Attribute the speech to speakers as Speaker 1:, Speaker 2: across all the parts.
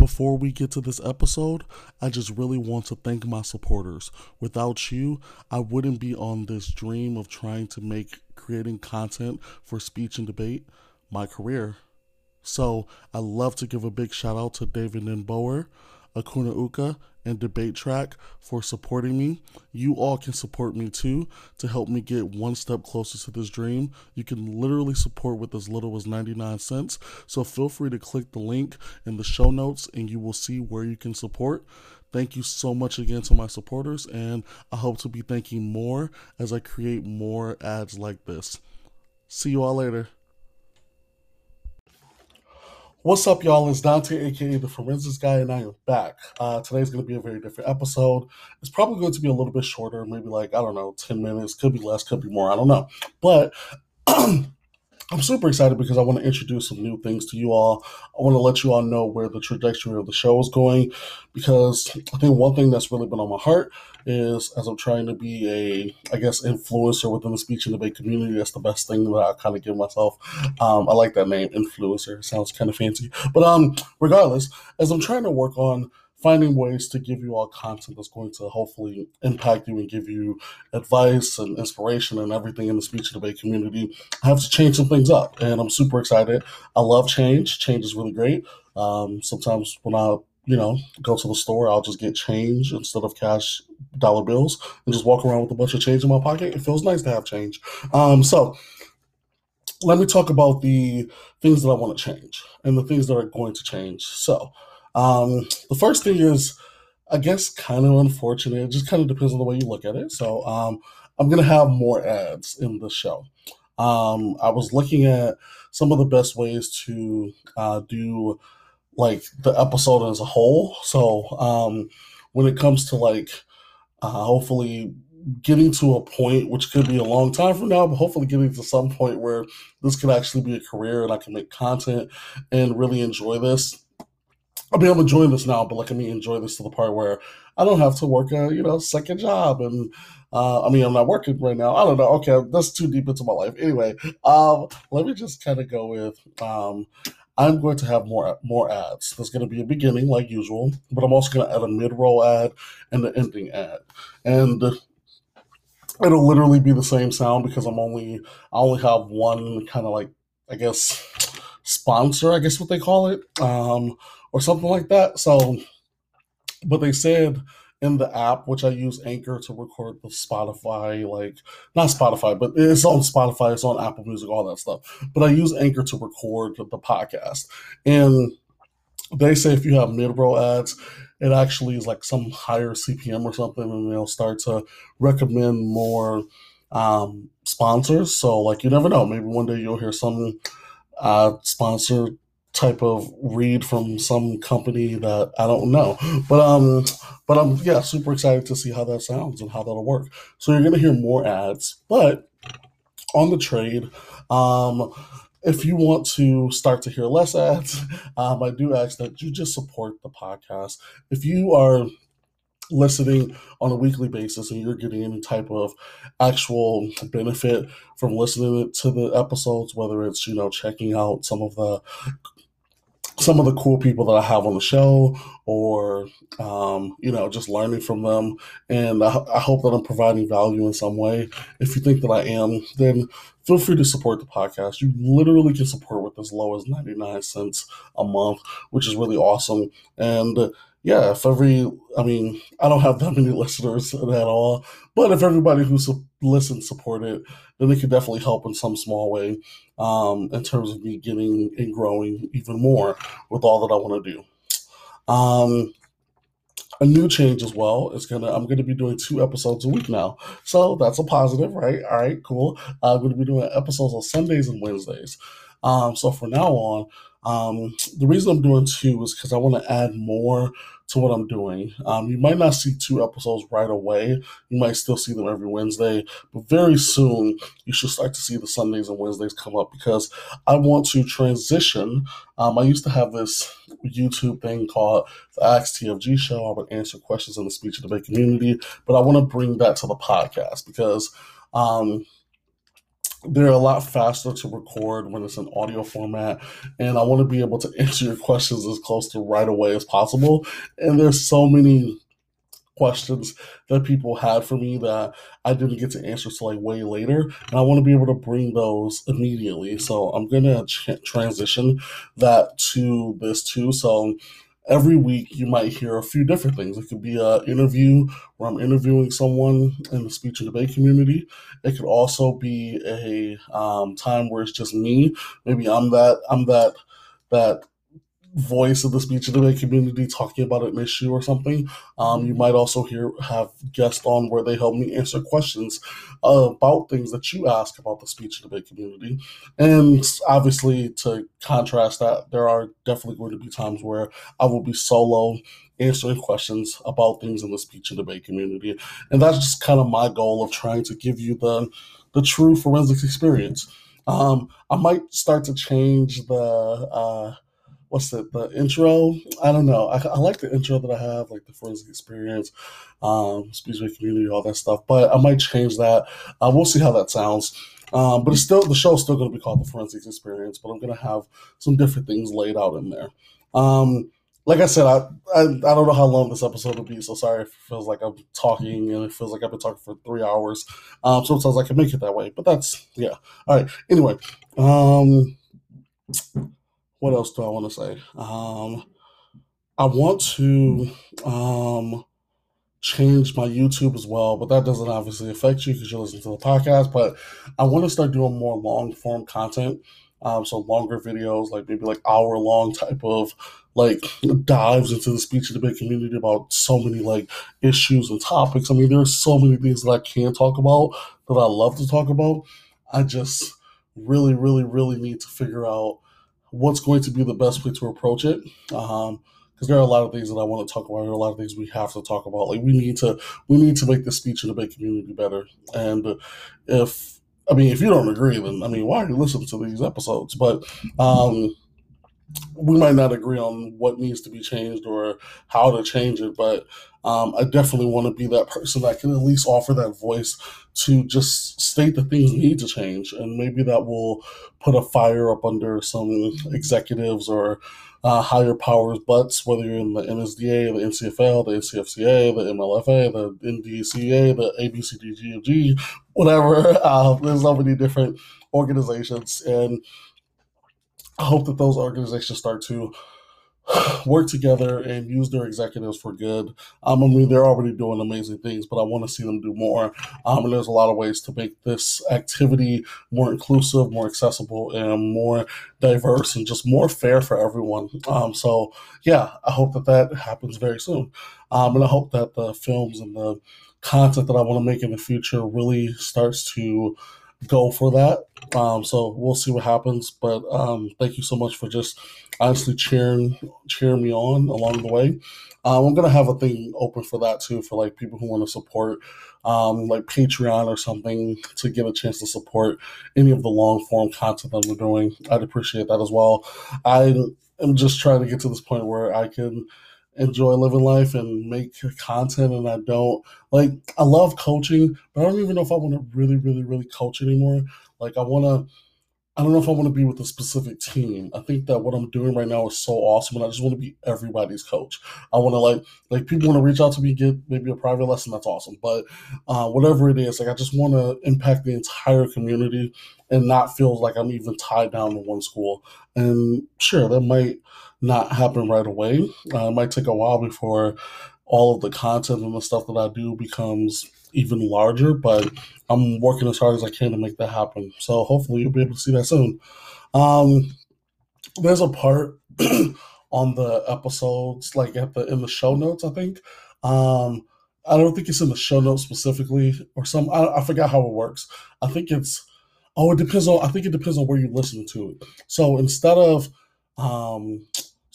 Speaker 1: Before we get to this episode, I just really want to thank my supporters. Without you, I wouldn't be on this dream of trying to make creating content for speech and debate my career. So I love to give a big shout out to David Ninboer, Akuna Uka, and Debate Track for supporting me. You all can support me too to help me get one step closer to this dream. You can literally support with as little as 99 cents. So feel free to click the link in the show notes and you will see where you can support. Thank you so much again to my supporters, and I hope to be thanking more as I create more ads like this. See you all later. What's up, y'all? It's Dante, aka the Forensics Guy, and I am back. Uh, today's going to be a very different episode. It's probably going to be a little bit shorter, maybe like, I don't know, 10 minutes, could be less, could be more, I don't know. But I'm super excited because I want to introduce some new things to you all. I want to let you all know where the trajectory of the show is going because I think one thing that's really been on my heart is as I'm trying to be a, I guess, influencer within the speech and debate community. That's the best thing that I kind of give myself. Um, I like that name, influencer. It sounds kind of fancy, but um, regardless, as I'm trying to work on finding ways to give you all content that's going to hopefully impact you and give you advice and inspiration and everything in the speech and debate community. I have to change some things up, and I'm super excited. I love change. Change is really great. Um, sometimes when I you know, go to the store, I'll just get change instead of cash dollar bills and just walk around with a bunch of change in my pocket. It feels nice to have change. Um, so let me talk about the things that I want to change and the things that are going to change. So, um, the first thing is, I guess, kind of unfortunate. It just kind of depends on the way you look at it. So, um, I'm going to have more ads in the show. Um, I was looking at some of the best ways to uh, do like the episode as a whole. So, um, when it comes to like, uh, hopefully getting to a point which could be a long time from now, but hopefully getting to some point where this could actually be a career and I can make content and really enjoy this. I mean, I'm enjoying this now, but like, I mean, enjoy this to the part where I don't have to work a, you know, second job. And, uh, I mean, I'm not working right now. I don't know. Okay. That's too deep into my life. Anyway, um, let me just kind of go with, um, I'm going to have more more ads. There's going to be a beginning like usual, but I'm also going to add a mid-roll ad and an ending ad, and it'll literally be the same sound because I'm only I only have one kind of like I guess sponsor, I guess what they call it, um, or something like that. So, but they said in the app, which I use Anchor to record the Spotify, like not Spotify, but it's on Spotify, it's on Apple Music, all that stuff. But I use Anchor to record the podcast. And they say if you have mid roll ads, it actually is like some higher CPM or something, and they'll start to recommend more um, sponsors. So, like, you never know. Maybe one day you'll hear some uh, sponsor type of read from some company that I don't know. But um but I'm yeah, super excited to see how that sounds and how that'll work. So you're gonna hear more ads, but on the trade, um if you want to start to hear less ads, um, I do ask that you just support the podcast. If you are listening on a weekly basis and you're getting any type of actual benefit from listening to the episodes, whether it's, you know, checking out some of the some of the cool people that I have on the show, or um, you know, just learning from them. And I, I, hope that I'm providing value in some way. If you think that I am, then feel free to support the podcast. You literally can support with as low as 99 cents a month, which is really awesome. And yeah, if every, I mean, I don't have that many listeners at all, but if everybody who su- listens support it, then it could definitely help in some small way um, in terms of me getting and growing even more with all that I want to do. Um, a new change as well is gonna I'm gonna be doing two episodes a week now, so that's a positive, right? All right, cool. Uh, I'm gonna be doing episodes on Sundays and Wednesdays. Um, so from now on, um, the reason I'm doing two is because I want to add more to what I'm doing. Um, you might not see two episodes right away. You might still see them every Wednesday, but very soon you should start to see the Sundays and Wednesdays come up because I want to transition. Um, I used to have this YouTube thing called the Ask TFG Show. I would answer questions in the speech and debate community, but I want to bring that to the podcast because. Um, they're a lot faster to record when it's an audio format and i want to be able to answer your questions as close to right away as possible and there's so many questions that people had for me that I didn't get to answer till like way later, and I want to be able to bring those immediately. So I'm gonna ch- transition that to this too. So every week you might hear a few different things. It could be an interview where I'm interviewing someone in the speech and debate community. It could also be a um, time where it's just me. Maybe I'm that I'm that that voice of the speech and debate community talking about an issue or something. Um, you might also hear have guests on where they help me answer questions about things that you ask about the speech and debate community. And obviously, to contrast that, there are definitely going to be times where I will be solo answering questions about things in the speech and debate community. And that's just kind of my goal of trying to give you the the true forensics experience. Um, I might start to change the uh, what's it the intro i don't know I, I, like the intro that i have like the forensic experience um speechway community all that stuff but i might change that uh, we'll see how that sounds um, but it's still the show's still going to be called the forensics experience but i'm going to have some different things laid out in there um like I said, I, I, I don't know how long this episode will be, so sorry if it feels like I'm talking and it feels like I've been talking for three hours. Um, sometimes I can make it that way, but that's yeah. All right. Anyway, um, what else do I want to say? Um, I want to um, change my YouTube as well, but that doesn't obviously affect you because you're listening to the podcast. But I want to start doing more long form content. Um, so longer videos, like maybe like hour long type of like dives into the speech and debate community about so many like issues and topics. I mean, there's so many things that I can talk about that I love to talk about. I just really, really, really need to figure out what's going to be the best way to approach it. Um, because there are a lot of things that I want to talk about. There are a lot of things we have to talk about. Like we need to we need to make the speech and debate community better. And if I mean if you don't agree, then I mean why are you listening to these episodes? But um, we might not agree on what needs to be changed or how to change it, but um, I definitely want to be that person that can at least offer that voice to just state that things need to change. And maybe that will put a fire up under some executives or uh, higher powers butts, whether you're in the NSDA, the NCFL, the NCFCA, the MLFA, the NDCA, the ABCDGG, whatever. Uh, there's so many different organizations. And I hope that those organizations start to work together and use their executives for good. Um, I mean, they're already doing amazing things, but I want to see them do more. Um, and there's a lot of ways to make this activity more inclusive, more accessible, and more diverse, and just more fair for everyone. Um, so, yeah, I hope that that happens very soon. Um, and I hope that the films and the content that I want to make in the future really starts to go for that. Um, so we'll see what happens. But um, thank you so much for just honestly cheering cheering me on along the way. Um, I'm gonna have a thing open for that too for like people who want to support um, like Patreon or something to get a chance to support any of the long form content that we're doing. I'd appreciate that as well. I am just trying to get to this point where I can enjoy living life and make content and I don't like I love coaching, but I don't even know if I want to really, really, really coach anymore. Like I wanna I don't know if I want to be with a specific team. I think that what I'm doing right now is so awesome, and I just want to be everybody's coach. I want to like like people want to reach out to me, get maybe a private lesson. That's awesome, but uh, whatever it is, like I just want to impact the entire community and not feel like I'm even tied down to one school. And sure, that might not happen right away. Uh, it might take a while before all of the content and the stuff that I do becomes even larger, but I'm working as hard as I can to make that happen. So hopefully you'll be able to see that soon. Um, there's a part on the episodes, like at the in the show notes, I think. Um, I don't think it's in the show notes specifically, or some. I, I forgot how it works. I think it's. Oh, it depends on. I think it depends on where you listen to it. So instead of um,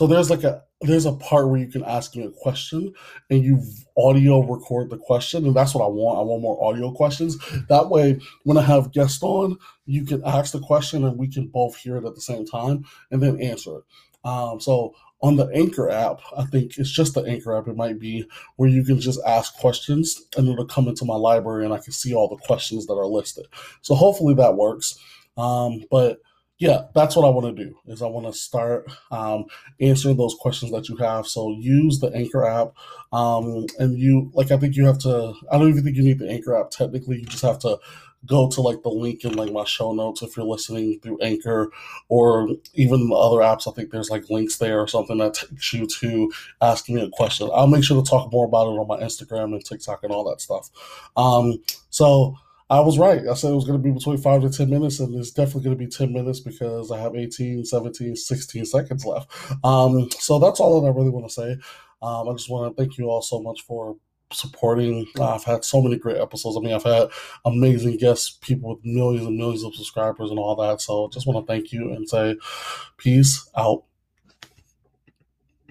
Speaker 1: so there's like a there's a part where you can ask me a question and you audio record the question, and that's what I want. I want more audio questions. That way, when I have guests on, you can ask the question and we can both hear it at the same time and then answer it. Um, so on the Anchor app, I think it's just the Anchor app, it might be where you can just ask questions and it'll come into my library and I can see all the questions that are listed. So hopefully that works. Um, but yeah, that's what I want to do. Is I want to start um, answering those questions that you have. So use the Anchor app, um, and you like. I think you have to. I don't even think you need the Anchor app. Technically, you just have to go to like the link in like my show notes if you're listening through Anchor or even the other apps. I think there's like links there or something that takes you to asking me a question. I'll make sure to talk more about it on my Instagram and TikTok and all that stuff. Um, so I was right. I said it was going to be between five to 10 minutes, and it's definitely going to be 10 minutes because I have 18, 17, 16 seconds left. Um, so that's all that I really want to say. Um, I just want to thank you all so much for supporting. Uh, I've had so many great episodes. I mean, I've had amazing guests, people with millions and millions of subscribers and all that. So I just want to thank you and say peace out.